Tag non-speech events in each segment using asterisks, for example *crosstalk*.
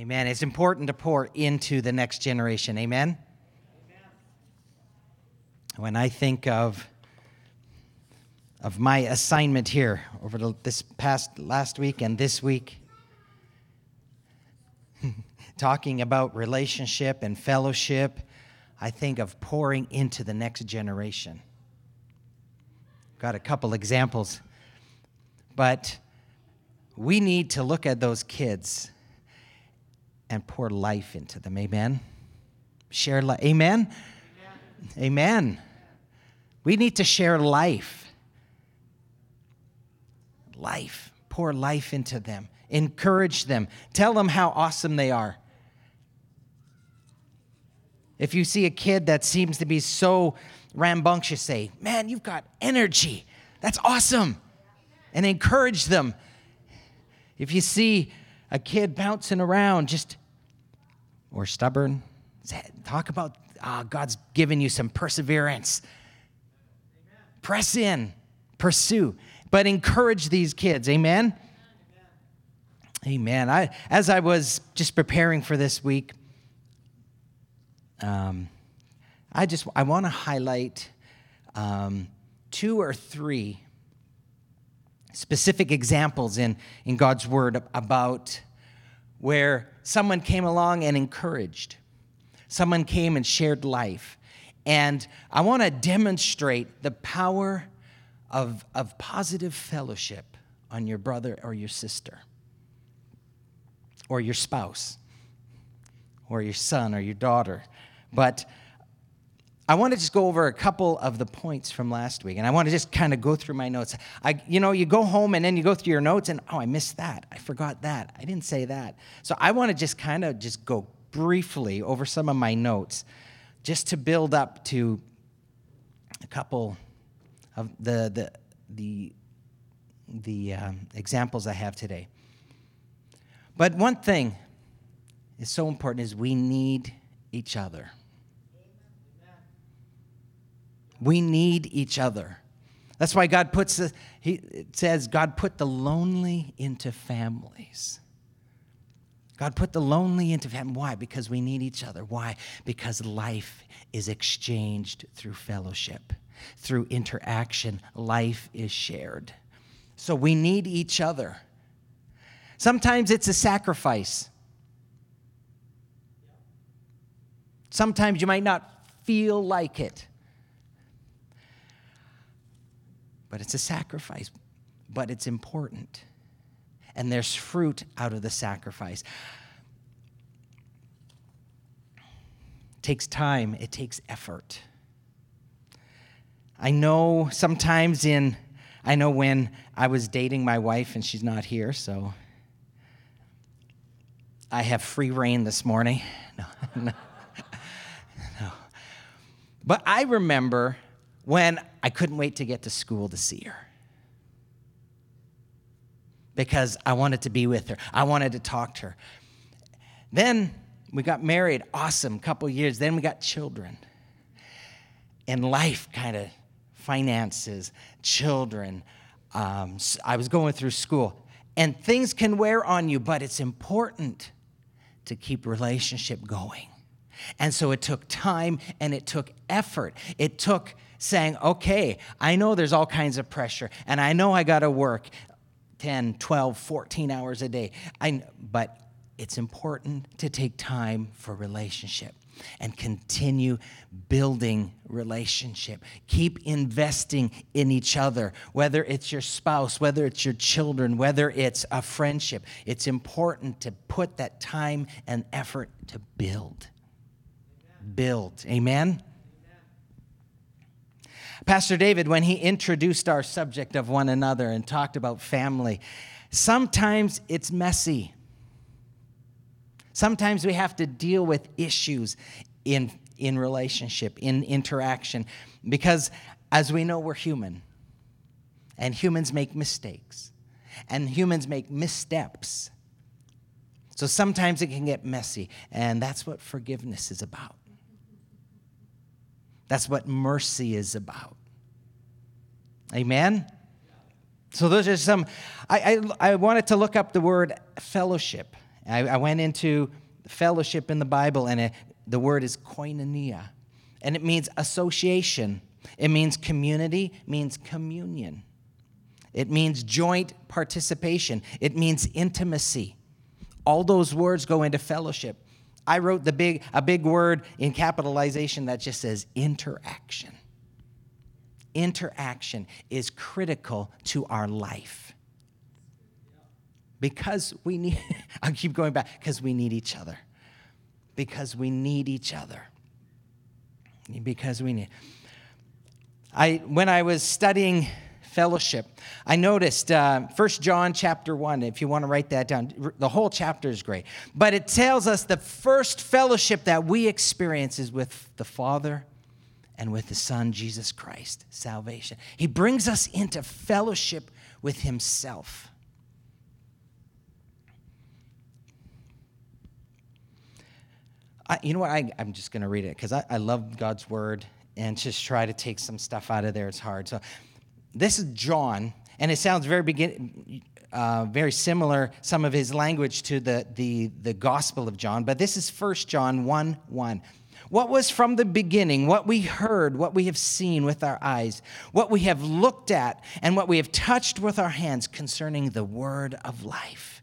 Amen. It's important to pour into the next generation. Amen. When I think of of my assignment here over the, this past last week and this week, *laughs* talking about relationship and fellowship, I think of pouring into the next generation. Got a couple examples, but we need to look at those kids and pour life into them. Amen. Share life. Amen? Amen. Amen. We need to share life. Life. Pour life into them. Encourage them. Tell them how awesome they are. If you see a kid that seems to be so rambunctious, say, Man, you've got energy. That's awesome. And encourage them. If you see a kid bouncing around, just, or stubborn, talk about uh, God's given you some perseverance. Press in, pursue, but encourage these kids. Amen? Amen. I, as I was just preparing for this week, um, I just I want to highlight um, two or three specific examples in, in God's Word about where someone came along and encouraged, someone came and shared life. And I want to demonstrate the power of, of positive fellowship on your brother or your sister, or your spouse, or your son or your daughter. But I want to just go over a couple of the points from last week, and I want to just kind of go through my notes. I, you know, you go home and then you go through your notes, and oh, I missed that. I forgot that. I didn't say that. So I want to just kind of just go briefly over some of my notes, just to build up to a couple of the the the the um, examples I have today. But one thing is so important is we need each other. We need each other. That's why God puts the, he, says God put the lonely into families. God put the lonely into family. Why? Because we need each other. Why? Because life is exchanged through fellowship, through interaction. Life is shared. So we need each other. Sometimes it's a sacrifice. Sometimes you might not feel like it. But it's a sacrifice, but it's important. And there's fruit out of the sacrifice. It takes time, it takes effort. I know sometimes in, I know when I was dating my wife and she's not here, so I have free rein this morning. *laughs* No, no, *laughs* no. But I remember when I couldn't wait to get to school to see her. Because I wanted to be with her. I wanted to talk to her. Then we got married, awesome, couple years. Then we got children. And life kind of finances, children. Um, I was going through school. And things can wear on you, but it's important to keep relationship going. And so it took time and it took effort. It took saying, okay, I know there's all kinds of pressure, and I know I got to work 10, 12, 14 hours a day. I, but it's important to take time for relationship and continue building relationship. Keep investing in each other, whether it's your spouse, whether it's your children, whether it's a friendship. It's important to put that time and effort to build. Build. Amen? Pastor David, when he introduced our subject of one another and talked about family, sometimes it's messy. Sometimes we have to deal with issues in, in relationship, in interaction, because as we know, we're human. And humans make mistakes. And humans make missteps. So sometimes it can get messy. And that's what forgiveness is about. That's what mercy is about. Amen? So those are some, I, I, I wanted to look up the word fellowship. I, I went into fellowship in the Bible, and it, the word is koinonia, and it means association. It means community, means communion. It means joint participation. It means intimacy. All those words go into fellowship. I wrote the big a big word in capitalization that just says interaction. Interaction is critical to our life. Because we need *laughs* I'll keep going back because we need each other. Because we need each other. Because we need I when I was studying fellowship. I noticed uh, 1 John chapter 1, if you want to write that down, the whole chapter is great. But it tells us the first fellowship that we experience is with the Father and with the Son, Jesus Christ, salvation. He brings us into fellowship with Himself. I, you know what? I, am just going to read it because I, I love God's word and just try to take some stuff out of there. It's hard. So this is John, and it sounds very begin, uh, very similar, some of his language to the, the, the Gospel of John, but this is 1 John 1 1. What was from the beginning, what we heard, what we have seen with our eyes, what we have looked at, and what we have touched with our hands concerning the word of life.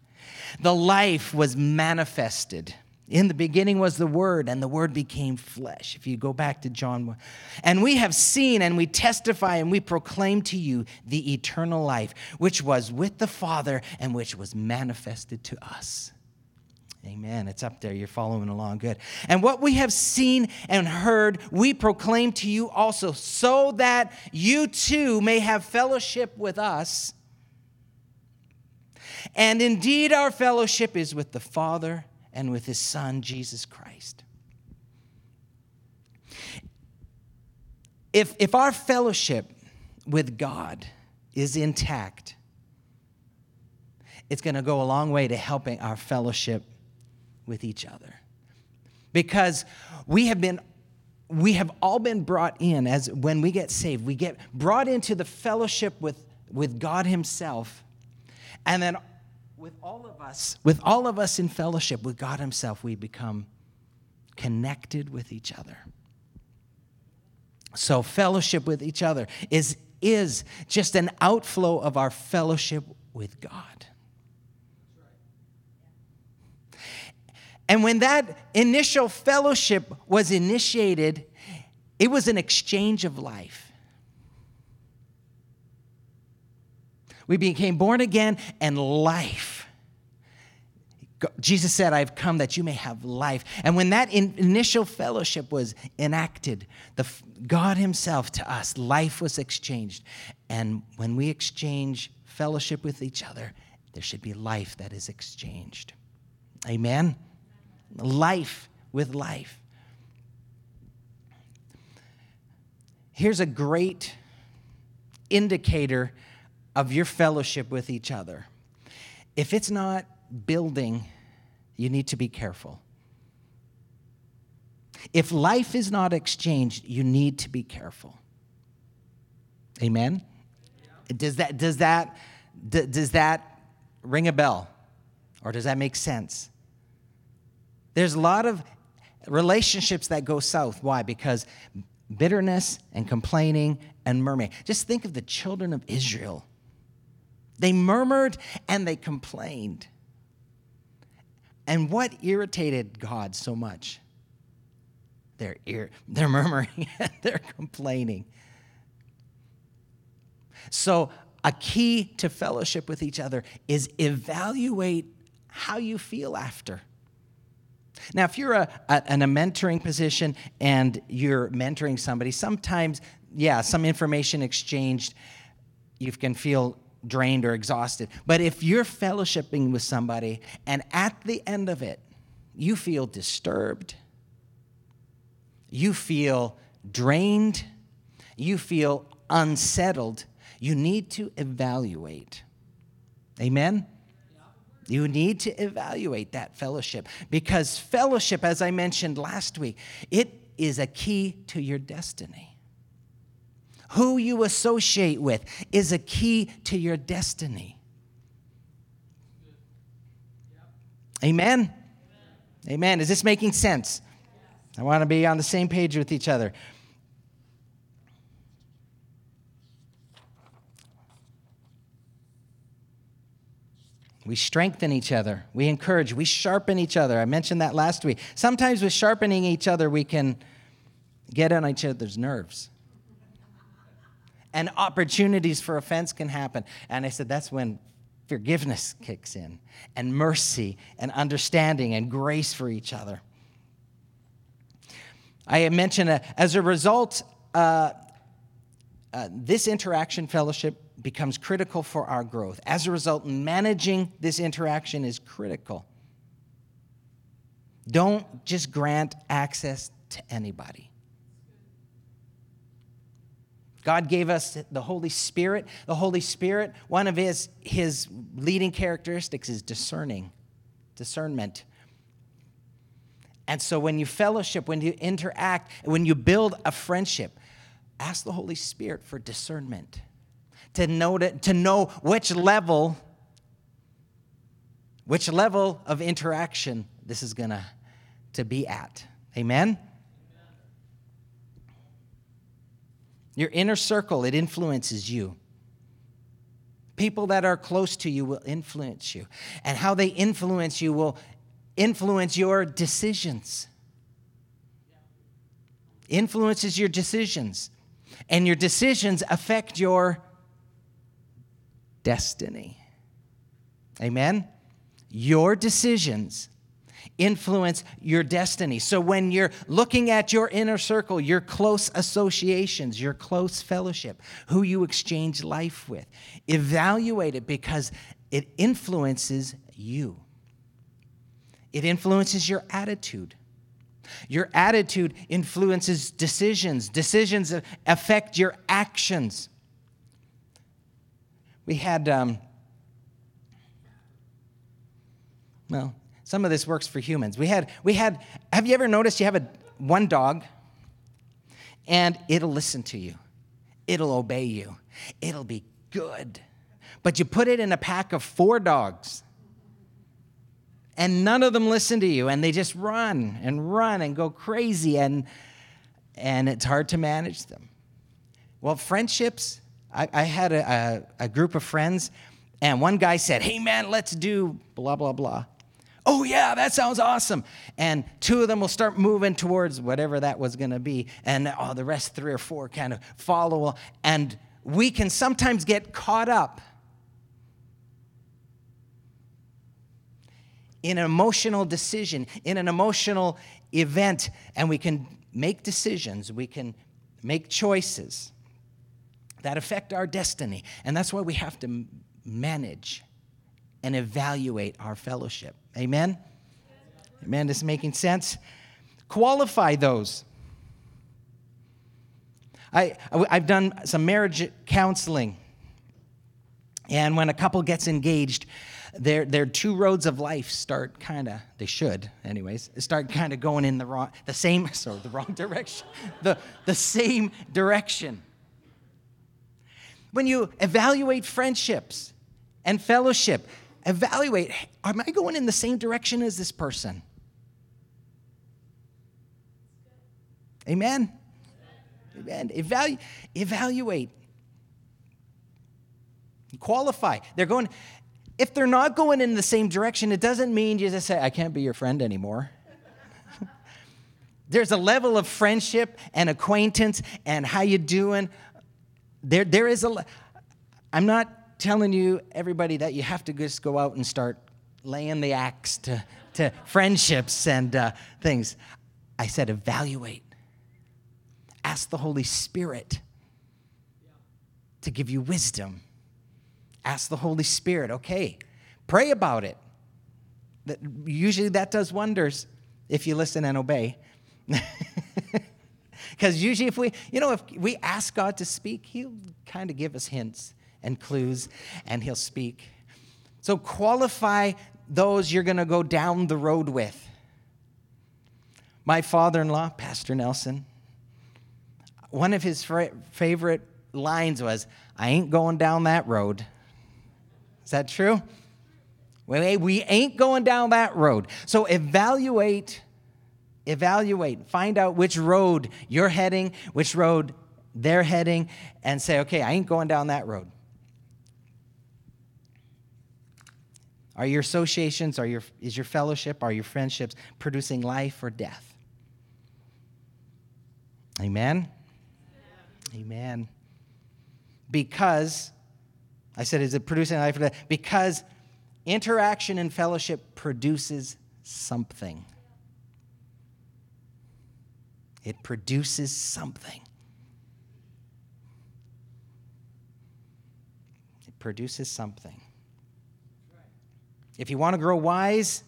The life was manifested in the beginning was the Word, and the Word became flesh. If you go back to John 1. And we have seen and we testify and we proclaim to you the eternal life, which was with the Father and which was manifested to us. Amen. It's up there. You're following along. Good. And what we have seen and heard, we proclaim to you also, so that you too may have fellowship with us. And indeed, our fellowship is with the Father and with his son, Jesus Christ. If, if our fellowship with God is intact, it's going to go a long way to helping our fellowship with each other. Because we have been we have all been brought in as when we get saved, we get brought into the fellowship with, with God Himself. And then with all of us, with all of us in fellowship with God Himself, we become connected with each other. So, fellowship with each other is, is just an outflow of our fellowship with God. And when that initial fellowship was initiated, it was an exchange of life. We became born again and life. Jesus said, I've come that you may have life. And when that in initial fellowship was enacted, the, God Himself to us, life was exchanged. And when we exchange fellowship with each other, there should be life that is exchanged. Amen? Life with life. Here's a great indicator of your fellowship with each other. If it's not building, you need to be careful. If life is not exchanged, you need to be careful. Amen? Does that, does that, does that ring a bell? Or does that make sense? There's a lot of relationships that go south. Why? Because bitterness and complaining and murmuring. Just think of the children of Israel they murmured and they complained. And what irritated God so much? They're, ir- they're *laughs* murmuring and they're complaining. So, a key to fellowship with each other is evaluate how you feel after. Now, if you're a, a, in a mentoring position and you're mentoring somebody, sometimes, yeah, some information exchanged, you can feel drained or exhausted. But if you're fellowshipping with somebody and at the end of it, you feel disturbed, you feel drained, you feel unsettled, you need to evaluate. Amen? You need to evaluate that fellowship because fellowship, as I mentioned last week, it is a key to your destiny. Who you associate with is a key to your destiny. Amen? Amen. Is this making sense? I want to be on the same page with each other. We strengthen each other. We encourage. We sharpen each other. I mentioned that last week. Sometimes with sharpening each other, we can get on each other's nerves. And opportunities for offense can happen. And I said, that's when forgiveness kicks in, and mercy, and understanding, and grace for each other. I mentioned uh, as a result, uh, uh, this interaction fellowship becomes critical for our growth. As a result, managing this interaction is critical. Don't just grant access to anybody. God gave us the Holy Spirit. The Holy Spirit, one of his, his leading characteristics is discerning, discernment. And so when you fellowship, when you interact, when you build a friendship, ask the Holy Spirit for discernment to know, to, to know which level, which level of interaction this is gonna to be at. Amen? Your inner circle, it influences you. People that are close to you will influence you. And how they influence you will influence your decisions. Influences your decisions. And your decisions affect your destiny. Amen? Your decisions influence your destiny. So when you're looking at your inner circle, your close associations, your close fellowship, who you exchange life with, evaluate it because it influences you. It influences your attitude. Your attitude influences decisions. Decisions affect your actions we had, um, well, some of this works for humans. We had, we had, have you ever noticed you have a, one dog and it'll listen to you, it'll obey you, it'll be good. But you put it in a pack of four dogs and none of them listen to you and they just run and run and go crazy and and it's hard to manage them well friendships I, had a, a, a group of friends, and one guy said, Hey, man, let's do blah, blah, blah. Oh, yeah, that sounds awesome. And two of them will start moving towards whatever that was going to be. And oh, the rest, three or four, kind of follow. And we can sometimes get caught up in an emotional decision, in an emotional event, and we can make decisions, we can make choices that affect our destiny. And that's why we have to manage and evaluate our fellowship. Amen? Amen. This is making sense? Qualify those. I, I've done some marriage counseling. And when a couple gets engaged, their, their two roads of life start kind of, they should, anyways, start kind of going in the wrong, the same, *laughs* sorry, the wrong *laughs* direction, the, the same direction. When you evaluate friendships and fellowship, evaluate am I going in the same direction as this person? Amen. Amen. Evalu- evaluate. Qualify. They're going, if they're not going in the same direction, it doesn't mean you just say, I can't be your friend anymore. *laughs* There's a level of friendship and acquaintance and how you doing there, there is a, I'm not telling you, everybody, that you have to just go out and start laying the axe to, to friendships and uh, things. I said, evaluate. Ask the Holy Spirit to give you wisdom. Ask the Holy Spirit, okay, pray about it. Usually that does wonders if you listen and obey. *laughs* Because usually, if we, you know, if we ask God to speak, He'll kind of give us hints and clues and He'll speak. So qualify those you're going to go down the road with. My father in law, Pastor Nelson, one of his favorite lines was, I ain't going down that road. Is that true? We, we ain't going down that road. So evaluate, evaluate, find out which road you're heading, which road they're heading, and say, okay, I ain't going down that road. Are your associations, are your, is your fellowship, are your friendships producing life or death? Amen? Amen. Because, I said, is it producing life or death? Because interaction and fellowship produces something. It produces something. It produces something. If you want to grow wise,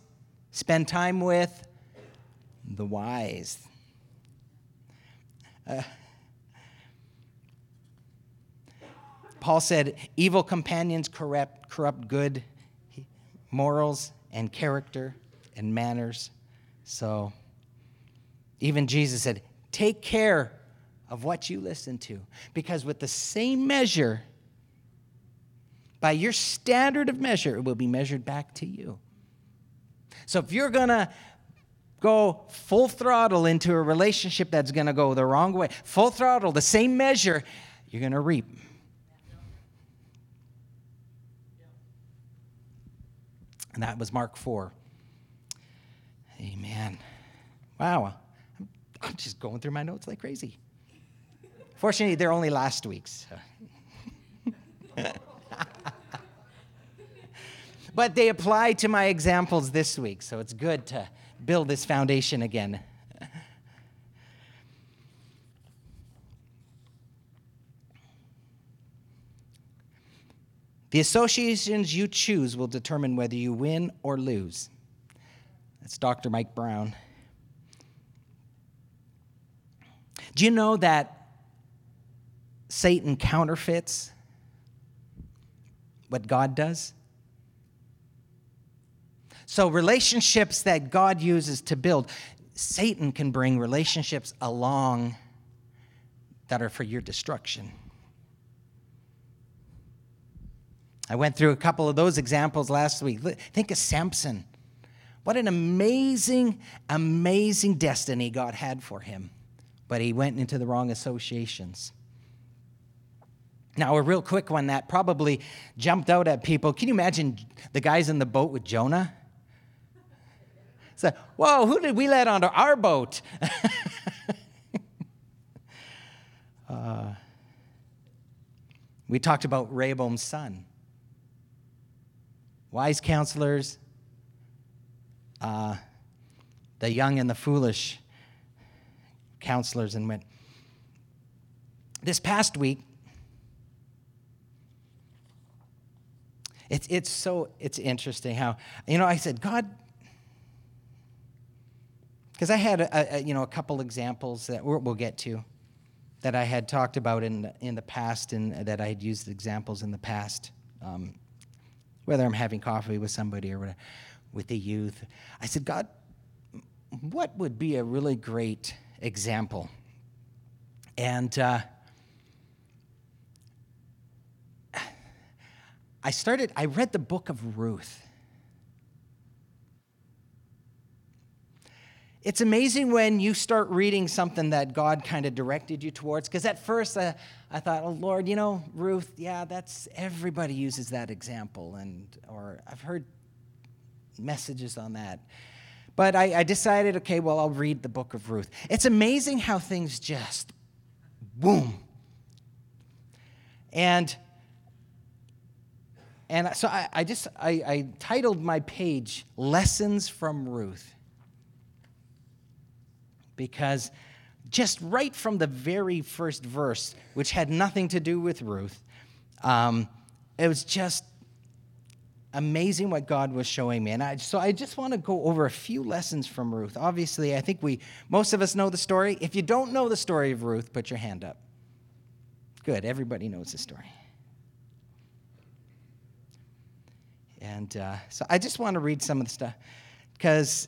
spend time with the wise. Uh, Paul said, evil companions corrupt, corrupt good morals and character and manners. So even Jesus said, take care of what you listen to. Because with the same measure by your standard of measure, it will be measured back to you. So if you're going to go full throttle into a relationship that's going to go the wrong way, full throttle, the same measure, you're going to reap. And that was Mark 4. Amen. Wow. I'm just going through my notes like crazy. Fortunately, they're only last week's. *laughs* But they apply to my examples this week, so it's good to build this foundation again. The associations you choose will determine whether you win or lose. That's Dr. Mike Brown. Do you know that Satan counterfeits what God does? So, relationships that God uses to build, Satan can bring relationships along that are for your destruction. I went through a couple of those examples last week. Think of Samson. What an amazing, amazing destiny God had for him. But he went into the wrong associations. Now, a real quick one that probably jumped out at people. Can you imagine the guys in the boat with Jonah? So, whoa, who did we let onto our boat? *laughs* uh, we talked about Rehoboam's son wise counselors, uh, the young and the foolish counselors, and went. This past week, it's, it's so it's interesting how you know I said God because I had a, a, you know a couple examples that we'll get to that I had talked about in in the past and that I had used examples in the past um, whether I'm having coffee with somebody or with the youth. I said, God, what would be a really great example? And uh, I started, I read the book of Ruth. It's amazing when you start reading something that God kind of directed you towards. Because at first uh, I thought, oh Lord, you know, Ruth, yeah, that's everybody uses that example, and or I've heard messages on that. But I, I decided, okay, well, I'll read the book of Ruth. It's amazing how things just boom. And and so I, I just I, I titled my page Lessons from Ruth because just right from the very first verse, which had nothing to do with Ruth, um, it was just amazing what God was showing me. And I, so I just want to go over a few lessons from Ruth. Obviously, I think we, most of us know the story. If you don't know the story of Ruth, put your hand up. Good, everybody knows the story. And uh, so I just want to read some of the stuff because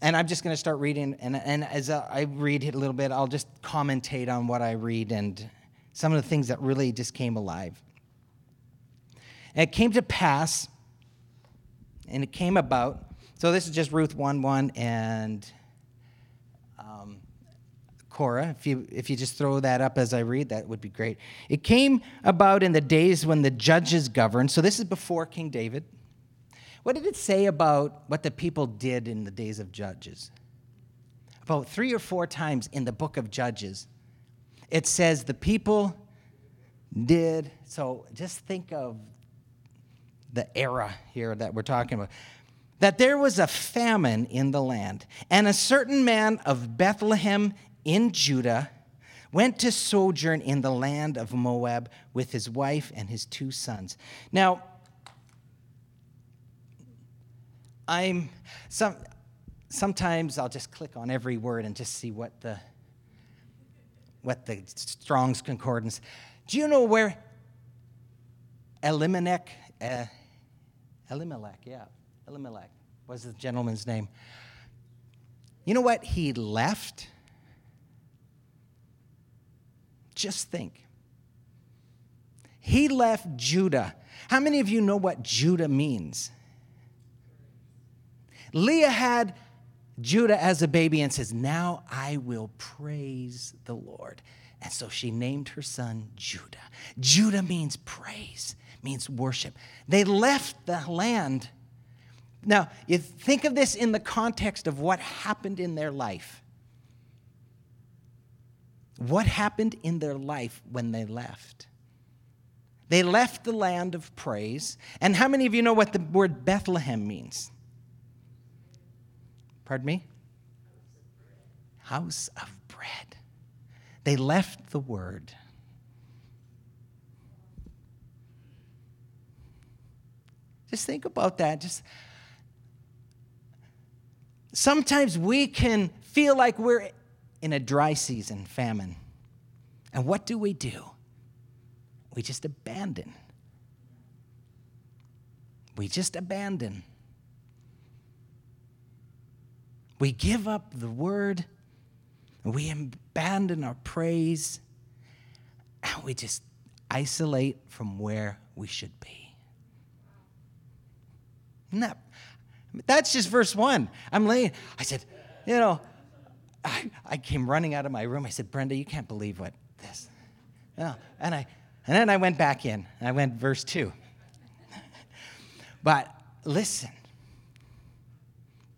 and I'm just going to start reading. And, and as I read it a little bit, I'll just commentate on what I read and some of the things that really just came alive. And it came to pass, and it came about. So this is just Ruth 1 1 and um, Korah. If you, if you just throw that up as I read, that would be great. It came about in the days when the judges governed. So this is before King David. What did it say about what the people did in the days of Judges? About three or four times in the book of Judges, it says the people did. So just think of the era here that we're talking about. That there was a famine in the land, and a certain man of Bethlehem in Judah went to sojourn in the land of Moab with his wife and his two sons. Now, I'm some sometimes I'll just click on every word and just see what the what the Strong's concordance. Do you know where Elimelech, uh, Elimelech, yeah, Elimelech was the gentleman's name. You know what he left? Just think. He left Judah. How many of you know what Judah means? Leah had Judah as a baby and says, Now I will praise the Lord. And so she named her son Judah. Judah means praise, means worship. They left the land. Now, you think of this in the context of what happened in their life. What happened in their life when they left? They left the land of praise. And how many of you know what the word Bethlehem means? Pardon me? House of bread. They left the word. Just think about that. Just sometimes we can feel like we're in a dry season, famine. And what do we do? We just abandon. We just abandon. We give up the word, we abandon our praise, and we just isolate from where we should be. That, that's just verse one. I'm laying, I said, you know, I, I came running out of my room. I said, Brenda, you can't believe what this. Yeah. And, I, and then I went back in. I went verse two. but listen,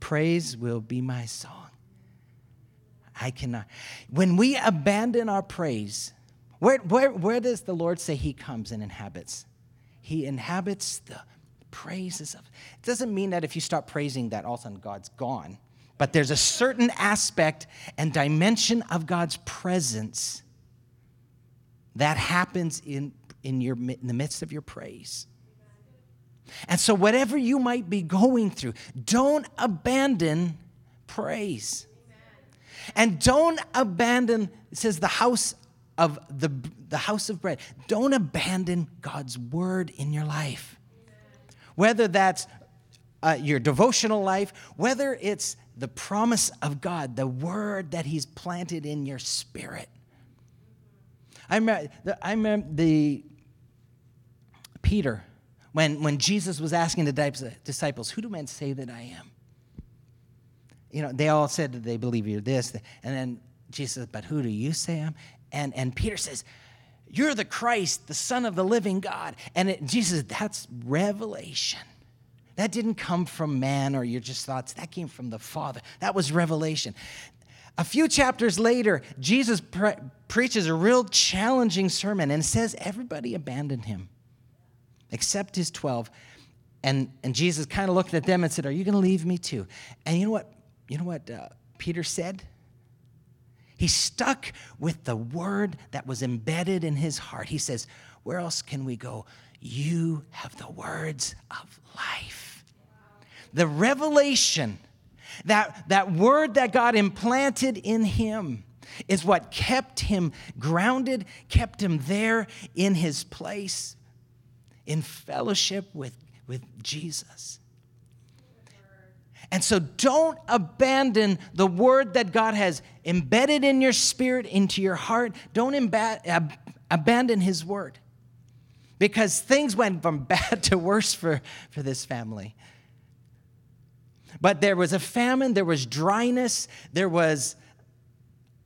Praise will be my song. I cannot. When we abandon our praise, where, where, where does the Lord say He comes and inhabits? He inhabits the praises of. It doesn't mean that if you stop praising, that all of a sudden God's gone. But there's a certain aspect and dimension of God's presence that happens in, in, your, in the midst of your praise. And so, whatever you might be going through, don't abandon praise. And don't abandon, it says, the house of the, the house of bread. Don't abandon God's word in your life. Whether that's uh, your devotional life, whether it's the promise of God, the word that He's planted in your spirit. I remember, I remember the Peter when, when Jesus was asking the disciples, Who do men say that I am? You know, they all said that they believe you're this. And then Jesus said, But who do you say I am? And, and Peter says, You're the Christ, the Son of the living God. And it, Jesus, that's revelation. That didn't come from man or your just thoughts. That came from the Father. That was revelation. A few chapters later, Jesus pre- preaches a real challenging sermon and says, Everybody abandoned him except his 12. And, and Jesus kind of looked at them and said, Are you going to leave me too? And you know what? You know what uh, Peter said? He stuck with the word that was embedded in his heart. He says, Where else can we go? You have the words of life. The revelation, that, that word that God implanted in him, is what kept him grounded, kept him there in his place in fellowship with, with Jesus. And so don't abandon the word that God has embedded in your spirit, into your heart. Don't imba- ab- abandon his word because things went from *laughs* bad to worse for, for this family. But there was a famine, there was dryness, there was,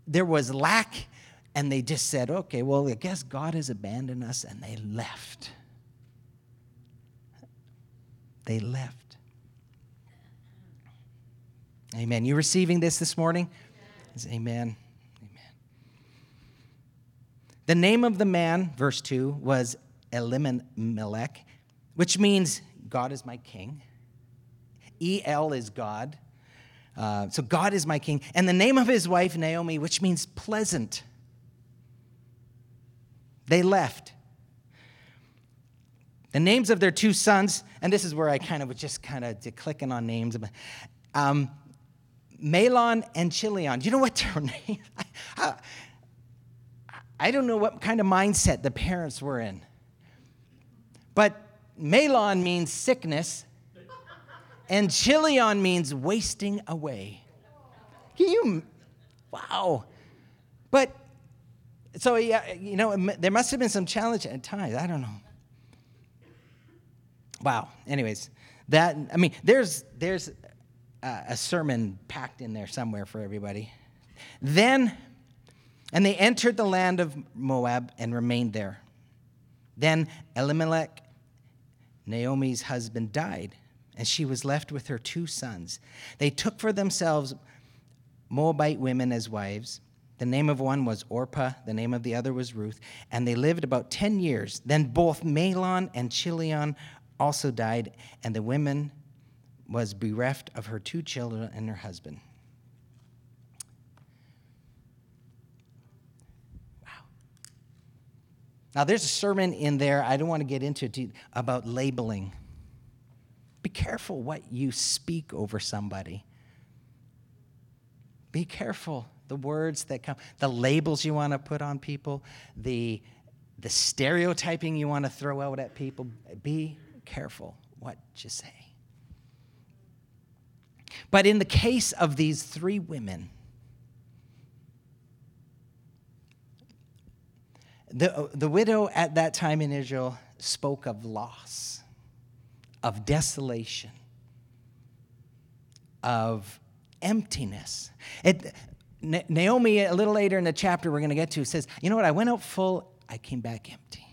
there was lack, and they just said, okay, well, I guess God has abandoned us, and they left. They left. Amen. You receiving this this morning? Yes. Amen. Amen. The name of the man, verse 2, was Elimelech, which means God is my king. El is God. Uh, so God is my king. And the name of his wife, Naomi, which means pleasant. They left. The names of their two sons, and this is where I kind of was just kind of clicking on names. Um, and Chilion. Do you know what their *laughs* name? I, don't know what kind of mindset the parents were in. But Mahlon means sickness, and Chilion means wasting away. Can you? Wow. But so yeah, you know, there must have been some challenge at times. I don't know. Wow. Anyways, that I mean, there's there's a, a sermon packed in there somewhere for everybody. Then, and they entered the land of Moab and remained there. Then Elimelech, Naomi's husband, died, and she was left with her two sons. They took for themselves Moabite women as wives. The name of one was Orpah, the name of the other was Ruth, and they lived about 10 years. Then both Mahlon and Chilion also died, and the woman was bereft of her two children and her husband. Wow. Now, there's a sermon in there, I don't want to get into it, about labeling. Be careful what you speak over somebody. Be careful the words that come, the labels you want to put on people, the, the stereotyping you want to throw out at people. Be careful what you say. But in the case of these three women, The, the widow at that time in Israel spoke of loss, of desolation, of emptiness. It, Naomi, a little later in the chapter we're going to get to, says, You know what? I went out full, I came back empty.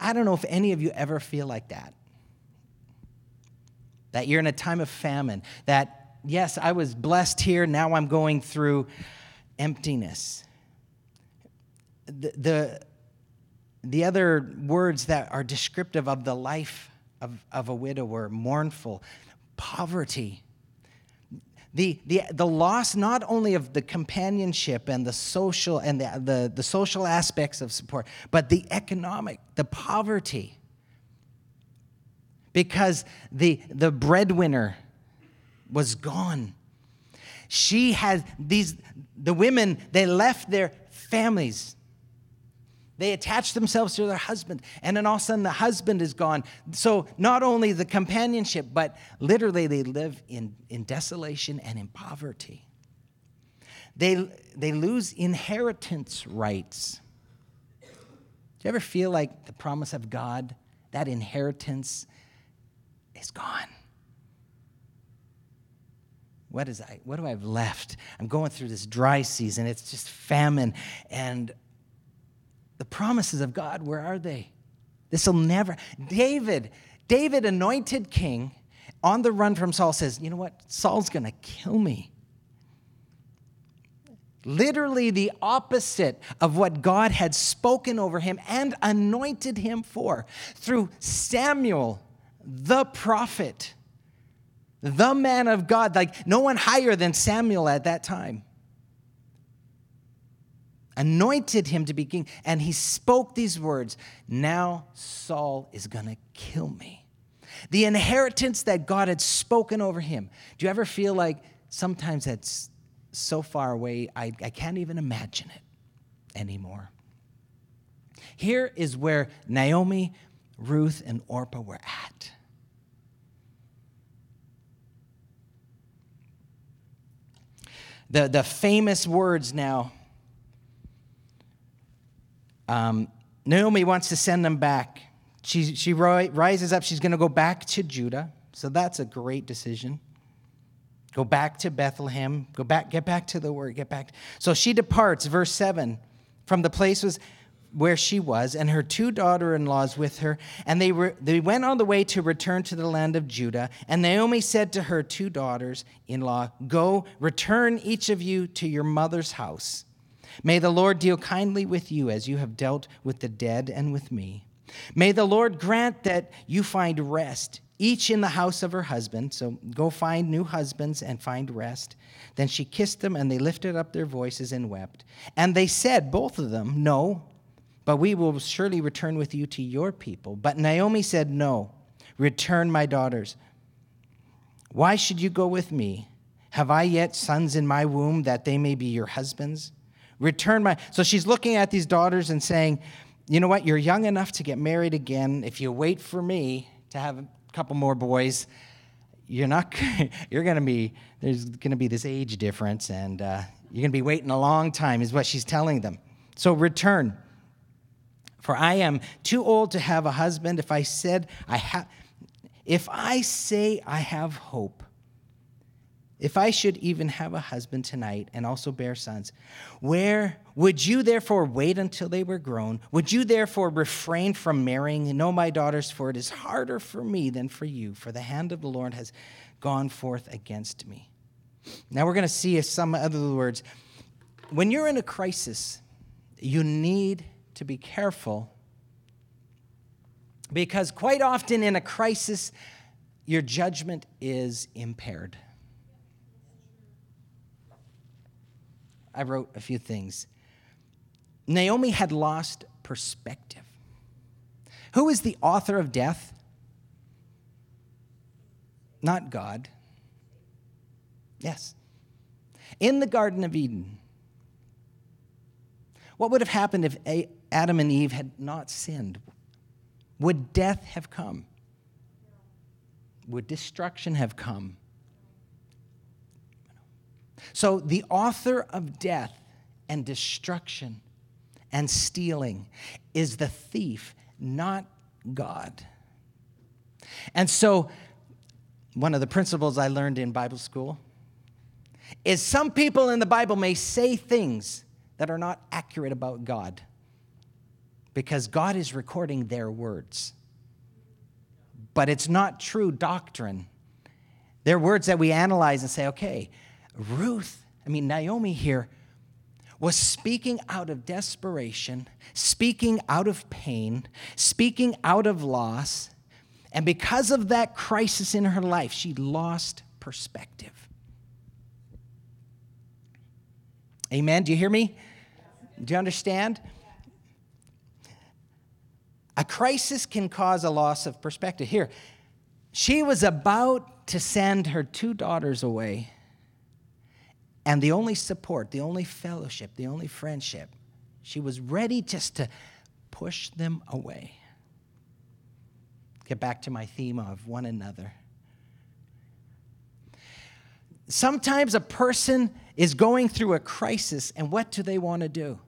I don't know if any of you ever feel like that. That you're in a time of famine, that, yes, I was blessed here, now I'm going through emptiness the, the, the other words that are descriptive of the life of, of a widow were mournful, poverty, the, the, the loss not only of the companionship and the social and the, the, the social aspects of support, but the economic, the poverty. Because the, the breadwinner was gone. She had these, the women, they left their families they attach themselves to their husband, and then all of a sudden the husband is gone. So not only the companionship, but literally they live in, in desolation and in poverty. They, they lose inheritance rights. Do you ever feel like the promise of God, that inheritance, is gone? What is I? What do I have left? I'm going through this dry season. It's just famine, and promises of God, where are they? This will never. David, David, anointed king, on the run from Saul, says, You know what? Saul's going to kill me. Literally the opposite of what God had spoken over him and anointed him for through Samuel, the prophet, the man of God, like no one higher than Samuel at that time anointed him to be king, and he spoke these words Now Saul is going to kill me. The inheritance that God had spoken over him. Do you ever feel like sometimes that's so far away, I, I can't even imagine it anymore? Here is where Naomi, Ruth, and Orpah were at. The, the famous words now um, Naomi wants to send them back. She, she rises up. She's going to go back to Judah. So that's a great decision. Go back to Bethlehem. Go back, get back to the word, get back. So she departs, verse 7, from the place was where she was, and her two daughter in laws with her. And they, were, they went on the way to return to the land of Judah. And Naomi said to her two daughters in law, Go, return each of you to your mother's house. May the Lord deal kindly with you as you have dealt with the dead and with me. May the Lord grant that you find rest, each in the house of her husband. So go find new husbands and find rest. Then she kissed them, and they lifted up their voices and wept. And they said, both of them, No, but we will surely return with you to your people. But Naomi said, No, return, my daughters. Why should you go with me? Have I yet sons in my womb that they may be your husbands? Return my. So she's looking at these daughters and saying, You know what? You're young enough to get married again. If you wait for me to have a couple more boys, you're not. *laughs* You're going to be. There's going to be this age difference, and uh, you're going to be waiting a long time. Is what she's telling them. So return. For I am too old to have a husband. If I said I have, if I say I have hope, if I should even have a husband tonight and also bear sons, where would you therefore wait until they were grown? Would you therefore refrain from marrying? No, my daughters, for it is harder for me than for you, for the hand of the Lord has gone forth against me. Now we're going to see some other words. When you're in a crisis, you need to be careful because quite often in a crisis, your judgment is impaired. I wrote a few things. Naomi had lost perspective. Who is the author of death? Not God. Yes. In the Garden of Eden, what would have happened if Adam and Eve had not sinned? Would death have come? Would destruction have come? So, the author of death and destruction and stealing is the thief, not God. And so, one of the principles I learned in Bible school is some people in the Bible may say things that are not accurate about God because God is recording their words. But it's not true doctrine. They're words that we analyze and say, okay, Ruth, I mean, Naomi here, was speaking out of desperation, speaking out of pain, speaking out of loss. And because of that crisis in her life, she lost perspective. Amen. Do you hear me? Do you understand? A crisis can cause a loss of perspective. Here, she was about to send her two daughters away and the only support, the only fellowship, the only friendship, she was ready just to push them away. Get back to my theme of one another. Sometimes a person is going through a crisis, and what do they want to do?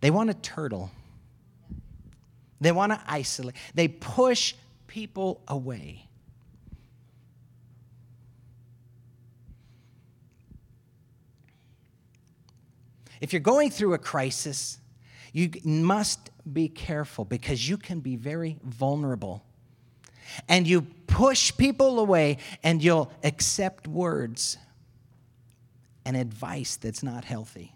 They want to turtle. They want to isolate. They push people away. If you're going through a crisis, you must be careful because you can be very vulnerable. And you push people away and you'll accept words and advice that's not healthy.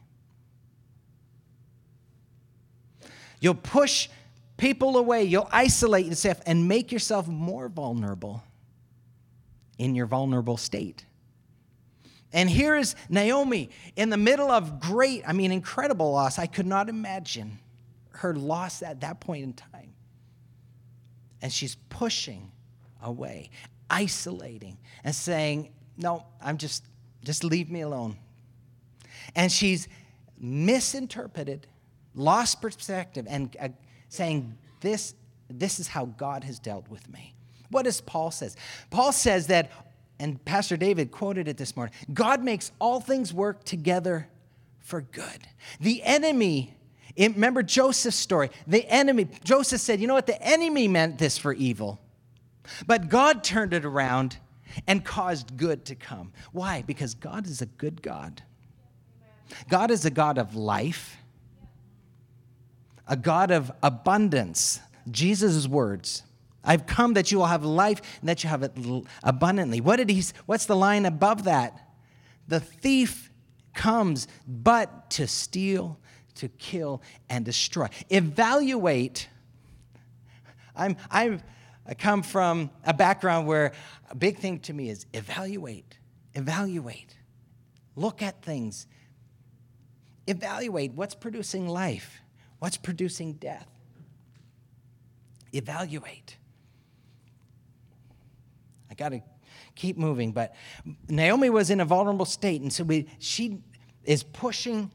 You'll push people away, you'll isolate yourself and make yourself more vulnerable in your vulnerable state. And here is Naomi in the middle of great, I mean, incredible loss. I could not imagine her loss at that point in time. And she's pushing away, isolating, and saying, No, I'm just, just leave me alone. And she's misinterpreted, lost perspective, and uh, saying, this, this is how God has dealt with me. What does Paul says? Paul says that and Pastor David quoted it this morning God makes all things work together for good. The enemy, remember Joseph's story. The enemy, Joseph said, you know what? The enemy meant this for evil. But God turned it around and caused good to come. Why? Because God is a good God. God is a God of life, a God of abundance. Jesus' words. I've come that you will have life and that you have it abundantly. What did he what's the line above that? The thief comes but to steal, to kill and destroy. Evaluate I'm I'm I come from a background where a big thing to me is evaluate, evaluate, look at things, evaluate what's producing life, what's producing death. Evaluate. Got to keep moving, but Naomi was in a vulnerable state, and so we, she is pushing,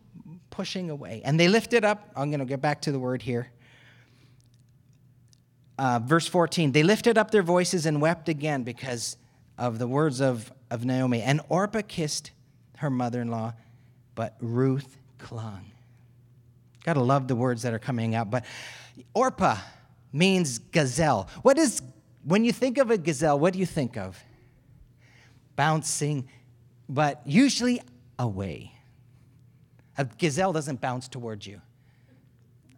pushing away. And they lifted up, I'm going to get back to the word here uh, verse 14 they lifted up their voices and wept again because of the words of, of Naomi. And Orpah kissed her mother in law, but Ruth clung. Gotta love the words that are coming out. But Orpah means gazelle. What is, when you think of a gazelle, what do you think of? Bouncing, but usually away. A gazelle doesn't bounce towards you.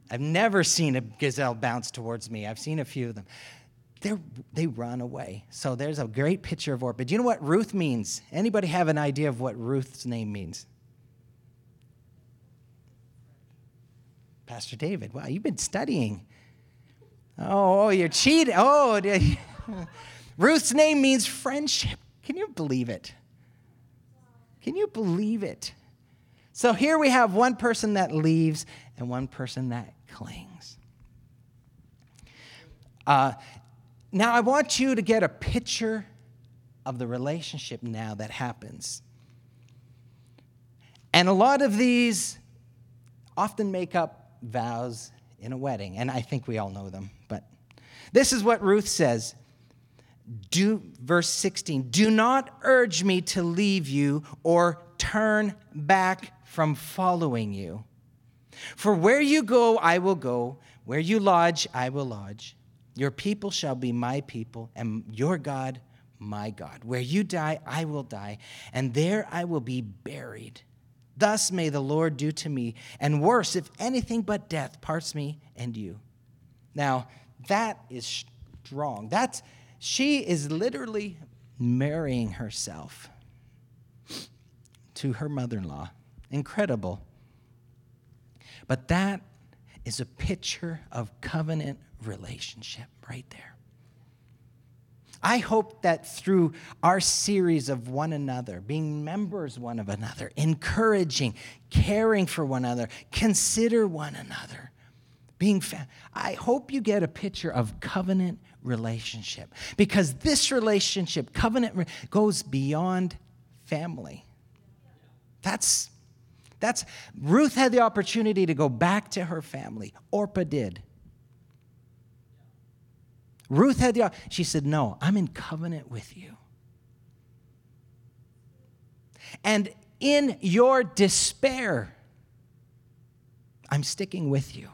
I've never seen a gazelle bounce towards me. I've seen a few of them. They're, they run away. So there's a great picture of Orpah. Do you know what Ruth means? Anybody have an idea of what Ruth's name means? Pastor David, wow, you've been studying. Oh, oh you're cheating. Oh, *laughs* Ruth's name means friendship. Can you believe it? Can you believe it? So here we have one person that leaves and one person that clings. Uh, now, I want you to get a picture of the relationship now that happens. And a lot of these often make up vows in a wedding, and I think we all know them. But this is what Ruth says. Do verse 16, do not urge me to leave you or turn back from following you. For where you go, I will go. Where you lodge, I will lodge. Your people shall be my people, and your God, my God. Where you die, I will die, and there I will be buried. Thus may the Lord do to me, and worse, if anything but death parts me and you. Now, that is strong. That's she is literally marrying herself to her mother-in-law. Incredible. But that is a picture of covenant relationship right there. I hope that through our series of one another, being members one of another, encouraging, caring for one another, consider one another, being I hope you get a picture of covenant relationship because this relationship, covenant, goes beyond family. That's that's Ruth had the opportunity to go back to her family. Orpah did. Ruth had the she said, "No, I'm in covenant with you." And in your despair, I'm sticking with you.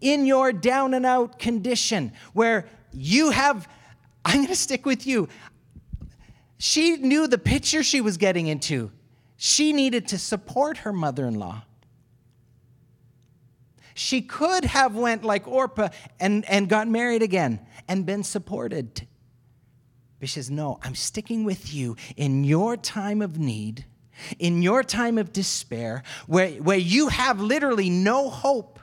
In your down and out condition where you have I'm going to stick with you. She knew the picture she was getting into. She needed to support her mother-in-law. She could have went like Orpah and, and got married again and been supported. But she says, No, I'm sticking with you in your time of need, in your time of despair, where, where you have literally no hope.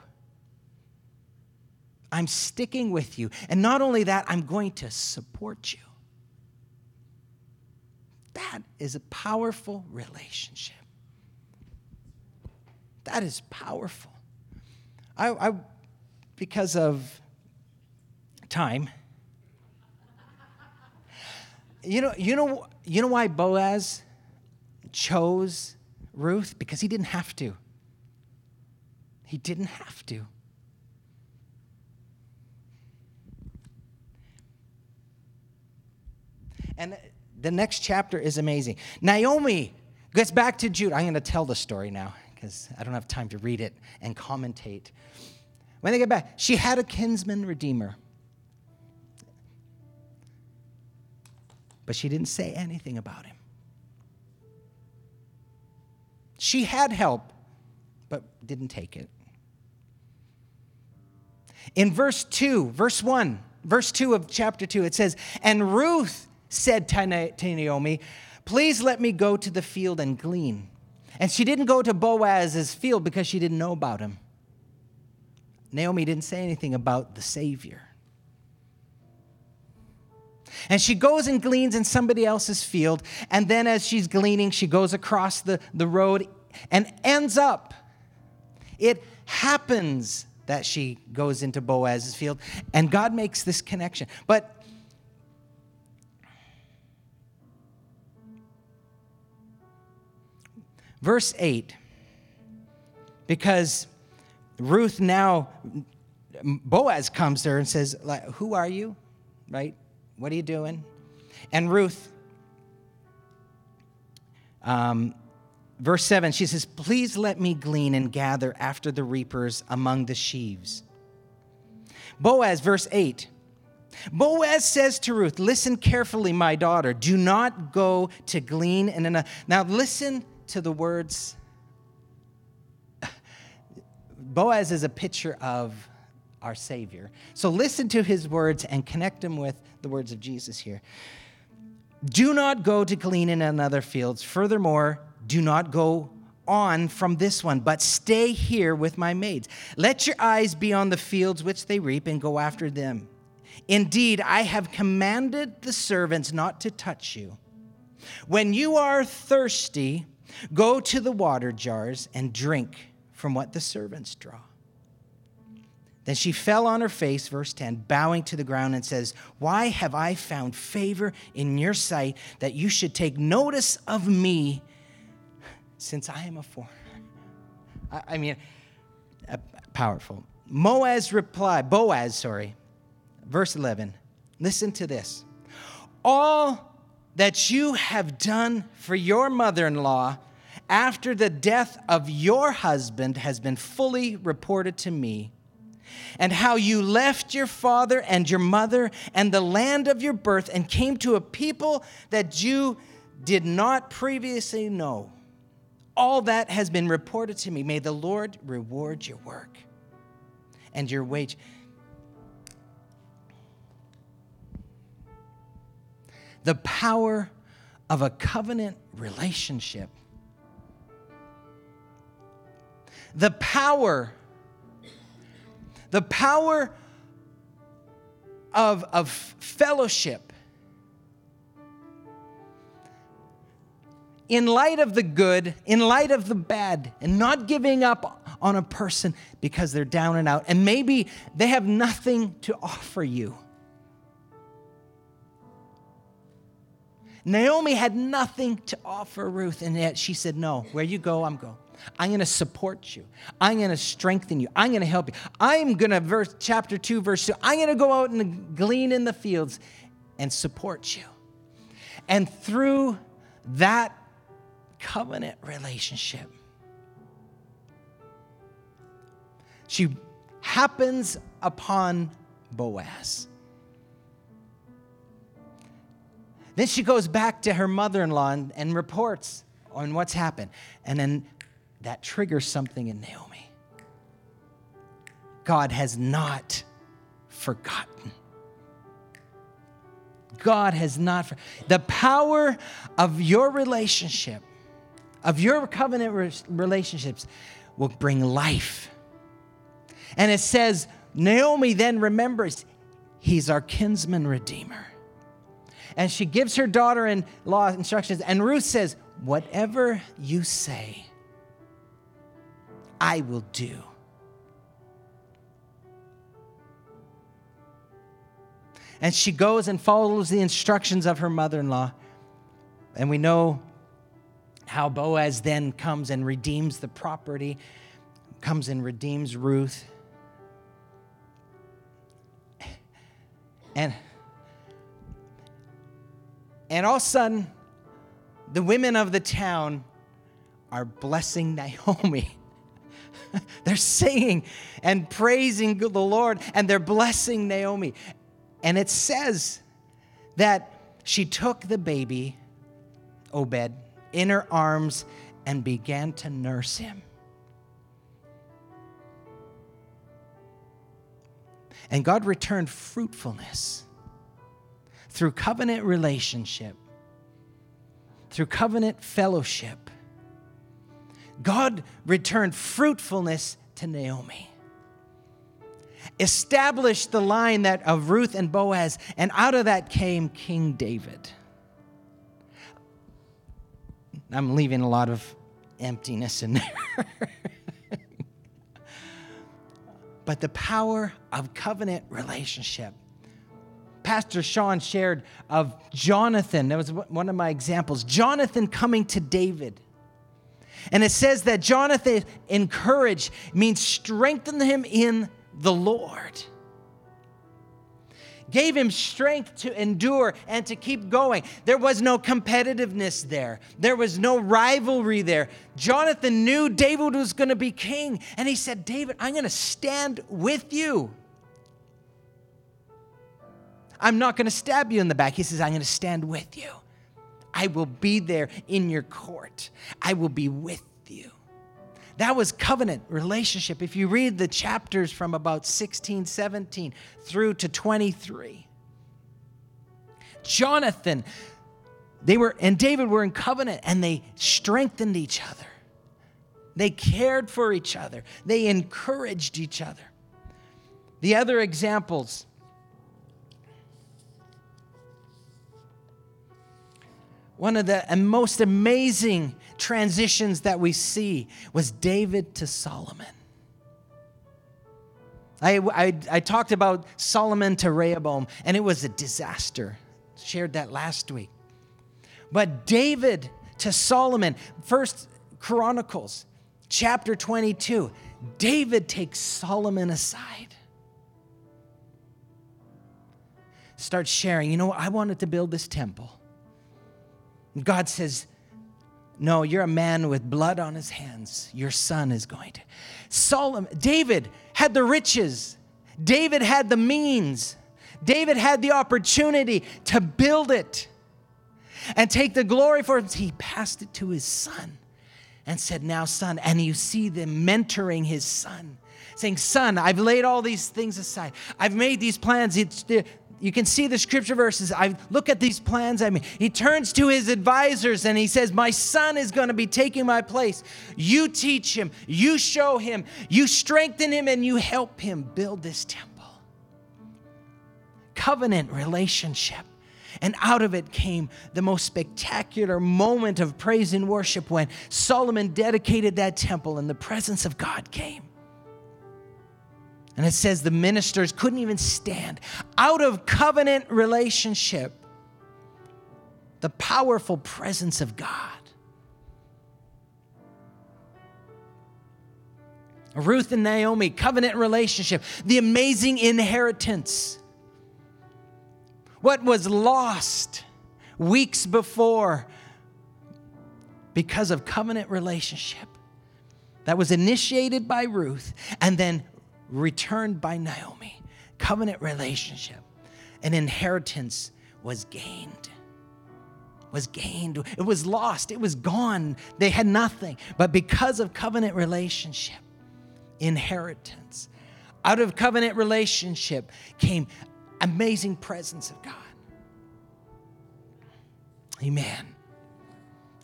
I'm sticking with you. And not only that, I'm going to support you. That is a powerful relationship. That is powerful. I, I because of time. You know, you know, you know why Boaz chose Ruth? Because he didn't have to. He didn't have to. And the next chapter is amazing. Naomi Gets back to Judah. I'm going to tell the story now because I don't have time to read it and commentate. When they get back, she had a kinsman redeemer. But she didn't say anything about him. She had help, but didn't take it. In verse 2, verse 1, verse 2 of chapter 2, it says, And Ruth said to Naomi, Please let me go to the field and glean. And she didn't go to Boaz's field because she didn't know about him. Naomi didn't say anything about the Savior. And she goes and gleans in somebody else's field. And then, as she's gleaning, she goes across the, the road and ends up. It happens that she goes into Boaz's field, and God makes this connection. But verse 8, because Ruth now, Boaz comes there and says, Who are you? Right? What are you doing? And Ruth, um, verse 7, she says, Please let me glean and gather after the reapers among the sheaves. Boaz, verse 8, Boaz says to Ruth, Listen carefully, my daughter. Do not go to glean another. Now, listen to the words. Boaz is a picture of our Savior. So listen to his words and connect them with the words of Jesus here. Do not go to glean in another fields. Furthermore, do not go on from this one, but stay here with my maids. Let your eyes be on the fields which they reap and go after them. Indeed, I have commanded the servants not to touch you. When you are thirsty, go to the water jars and drink from what the servants draw. Then she fell on her face, verse 10, bowing to the ground and says, Why have I found favor in your sight that you should take notice of me since I am a foreigner? I mean, uh, powerful. Moaz replied, Boaz, sorry, verse 11. Listen to this. All that you have done for your mother in law after the death of your husband has been fully reported to me and how you left your father and your mother and the land of your birth and came to a people that you did not previously know. All that has been reported to me. May the Lord reward your work and your wage. The power of a covenant relationship. The power the power of, of fellowship. In light of the good, in light of the bad, and not giving up on a person because they're down and out, and maybe they have nothing to offer you. Naomi had nothing to offer Ruth, and yet she said, No, where you go, I'm going. I'm going to support you. I'm going to strengthen you. I'm going to help you. I'm going to, verse, chapter 2, verse 2, I'm going to go out and glean in the fields and support you. And through that covenant relationship, she happens upon Boaz. Then she goes back to her mother in law and, and, reports on what's happened. And then that triggers something in Naomi. God has not forgotten. God has not. For- the power of your relationship, of your covenant re- relationships, will bring life. And it says, Naomi then remembers, he's our kinsman redeemer. And she gives her daughter in law instructions, and Ruth says, Whatever you say, I will do. And she goes and follows the instructions of her mother in law. And we know how Boaz then comes and redeems the property, comes and redeems Ruth. And, and all of a sudden, the women of the town are blessing Naomi. *laughs* they're singing and praising the Lord, and they're blessing Naomi. And it says that she took the baby, Obed, in her arms and began to nurse him. And God returned fruitfulness through covenant relationship, through covenant fellowship. God returned fruitfulness to Naomi. Established the line that of Ruth and Boaz, and out of that came King David. I'm leaving a lot of emptiness in there. *laughs* but the power of covenant relationship. Pastor Sean shared of Jonathan. That was one of my examples. Jonathan coming to David. And it says that Jonathan encouraged means strengthen him in the Lord gave him strength to endure and to keep going. There was no competitiveness there, there was no rivalry there. Jonathan knew David was going to be king, and he said, David, I'm going to stand with you. I'm not going to stab you in the back. He says, I'm going to stand with you. I will be there in your court. I will be with you. That was covenant relationship. If you read the chapters from about 16, 17 through to 23, Jonathan, they were, and David were in covenant and they strengthened each other. They cared for each other. They encouraged each other. The other examples one of the most amazing transitions that we see was David to Solomon. I, I, I, talked about Solomon to Rehoboam, and it was a disaster. Shared that last week. But David to Solomon, First Chronicles, chapter 22, David takes Solomon aside. Starts sharing, you know, I wanted to build this temple. God says, no, you're a man with blood on his hands. Your son is going to. Solomon, David had the riches. David had the means. David had the opportunity to build it and take the glory for it. He passed it to his son and said, Now, son. And you see them mentoring his son, saying, Son, I've laid all these things aside. I've made these plans. It's, you can see the scripture verses. I look at these plans. I mean, he turns to his advisors and he says, My son is going to be taking my place. You teach him, you show him, you strengthen him, and you help him build this temple. Covenant relationship. And out of it came the most spectacular moment of praise and worship when Solomon dedicated that temple and the presence of God came. And it says the ministers couldn't even stand. Out of covenant relationship, the powerful presence of God. Ruth and Naomi, covenant relationship, the amazing inheritance. What was lost weeks before because of covenant relationship that was initiated by Ruth and then returned by Naomi. Covenant relationship. An inheritance was gained. Was gained. It was lost. It was gone. They had nothing. But because of covenant relationship, inheritance. Out of covenant relationship came amazing presence of God. Amen.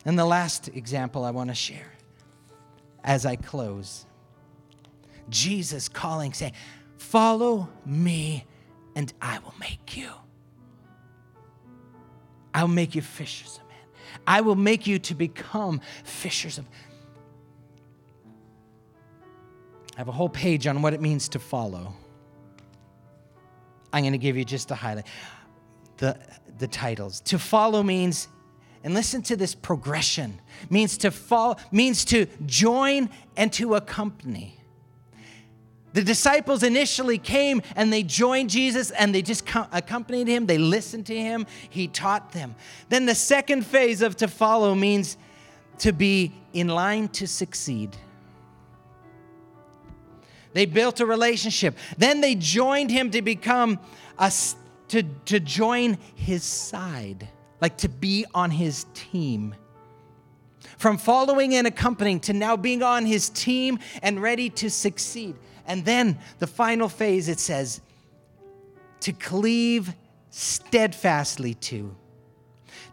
And the last example I want to share as I close Jesus calling, saying, Follow me and I will make you. I will make you fishers of men. I will make you to become fishers of I have a whole page on what it means to follow. I'm going to give you just a highlight. The, the titles. To follow means, and listen to this progression, means to follow, means to join and to accompany. The disciples initially came and they joined Jesus and they just accompanied him. They listened to him. He taught them. Then the second phase of to follow means to be in line to succeed. They built a relationship. Then they joined him to become a, to, to join his side, like to be on his team. From following and accompanying to now being on his team and ready to succeed. And then the final phase it says, to cleave steadfastly to,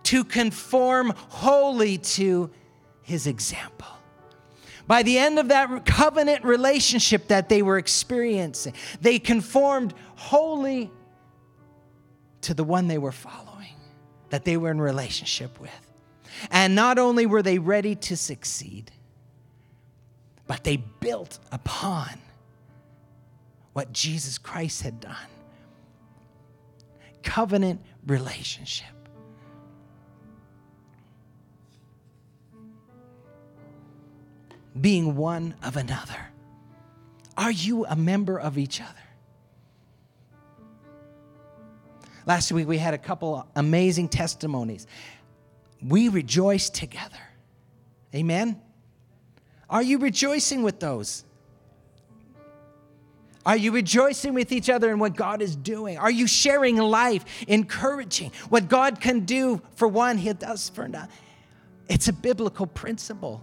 to conform wholly to his example. By the end of that covenant relationship that they were experiencing, they conformed wholly to the one they were following, that they were in relationship with. And not only were they ready to succeed, but they built upon what Jesus Christ had done covenant relationship. being one of another? Are you a member of each other? Last week we had a couple amazing testimonies. We rejoice together. Amen? Are you rejoicing with those? Are you rejoicing with each other in what God is doing? Are you sharing life, encouraging what God can do for one, He does for another? It's a biblical principle.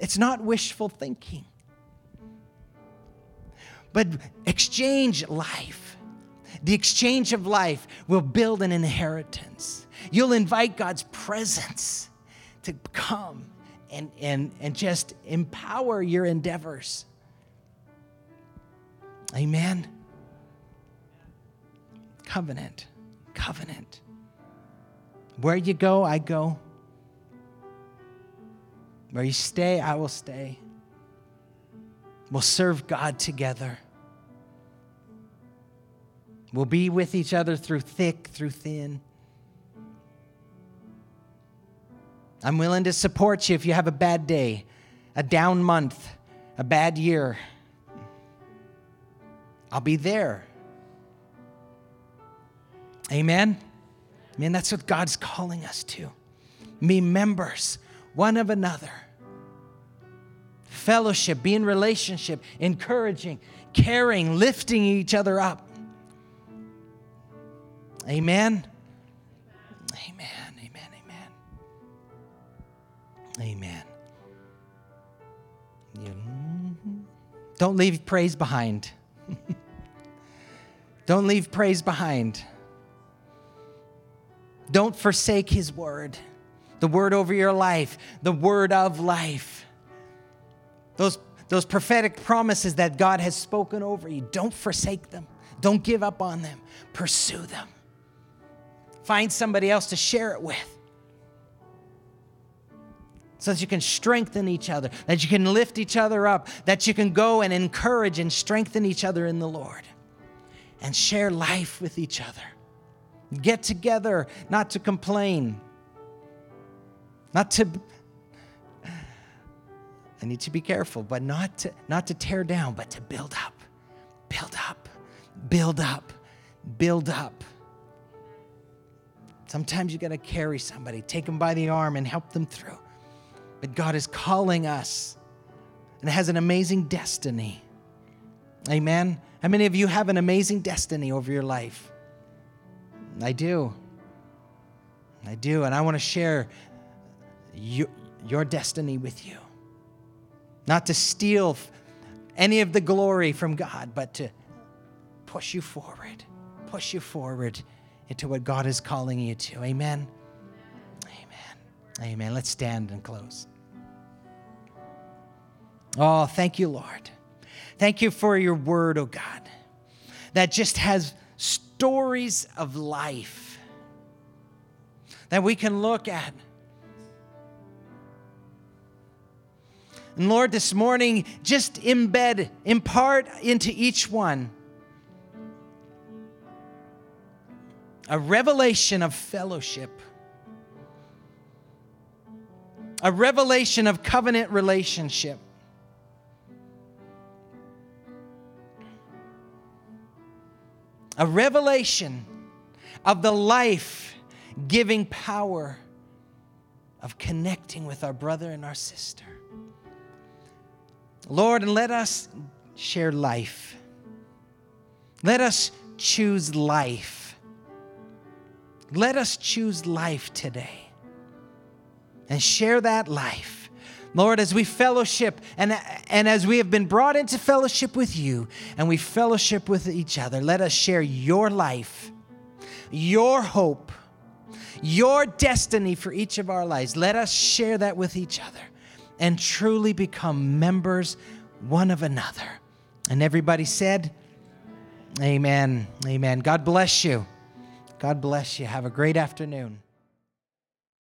It's not wishful thinking. But exchange life. The exchange of life will build an inheritance. You'll invite God's presence to come and, and, and just empower your endeavors. Amen. Covenant, covenant. Where you go, I go. Where you stay, I will stay. We'll serve God together. We'll be with each other through thick, through thin. I'm willing to support you if you have a bad day, a down month, a bad year. I'll be there. Amen? Man, that's what God's calling us to. Me members one of another. Fellowship, be in relationship, encouraging, caring, lifting each other up. Amen. Amen. Amen. Amen. Amen. Don't leave praise behind. *laughs* don't leave praise behind. Don't forsake his word the word over your life, the word of life. Those, those prophetic promises that God has spoken over you, don't forsake them. Don't give up on them. Pursue them. Find somebody else to share it with so that you can strengthen each other, that you can lift each other up, that you can go and encourage and strengthen each other in the Lord and share life with each other. Get together, not to complain, not to, I need to be careful, but not to, not to tear down, but to build up, build up, build up, build up. Sometimes you got to carry somebody, take them by the arm and help them through. But God is calling us and has an amazing destiny. Amen. How many of you have an amazing destiny over your life? I do. I do. And I want to share your, your destiny with you. Not to steal any of the glory from God, but to push you forward, push you forward into what God is calling you to. Amen. Amen. Amen. Let's stand and close. Oh, thank you, Lord. Thank you for your word, oh God, that just has stories of life that we can look at And Lord, this morning, just embed, impart into each one a revelation of fellowship, a revelation of covenant relationship. A revelation of the life giving power of connecting with our brother and our sister. Lord, and let us share life. Let us choose life. Let us choose life today and share that life. Lord, as we fellowship and, and as we have been brought into fellowship with you and we fellowship with each other, let us share your life, your hope, your destiny for each of our lives. Let us share that with each other and truly become members one of another. And everybody said, Amen. Amen. God bless you. God bless you. Have a great afternoon.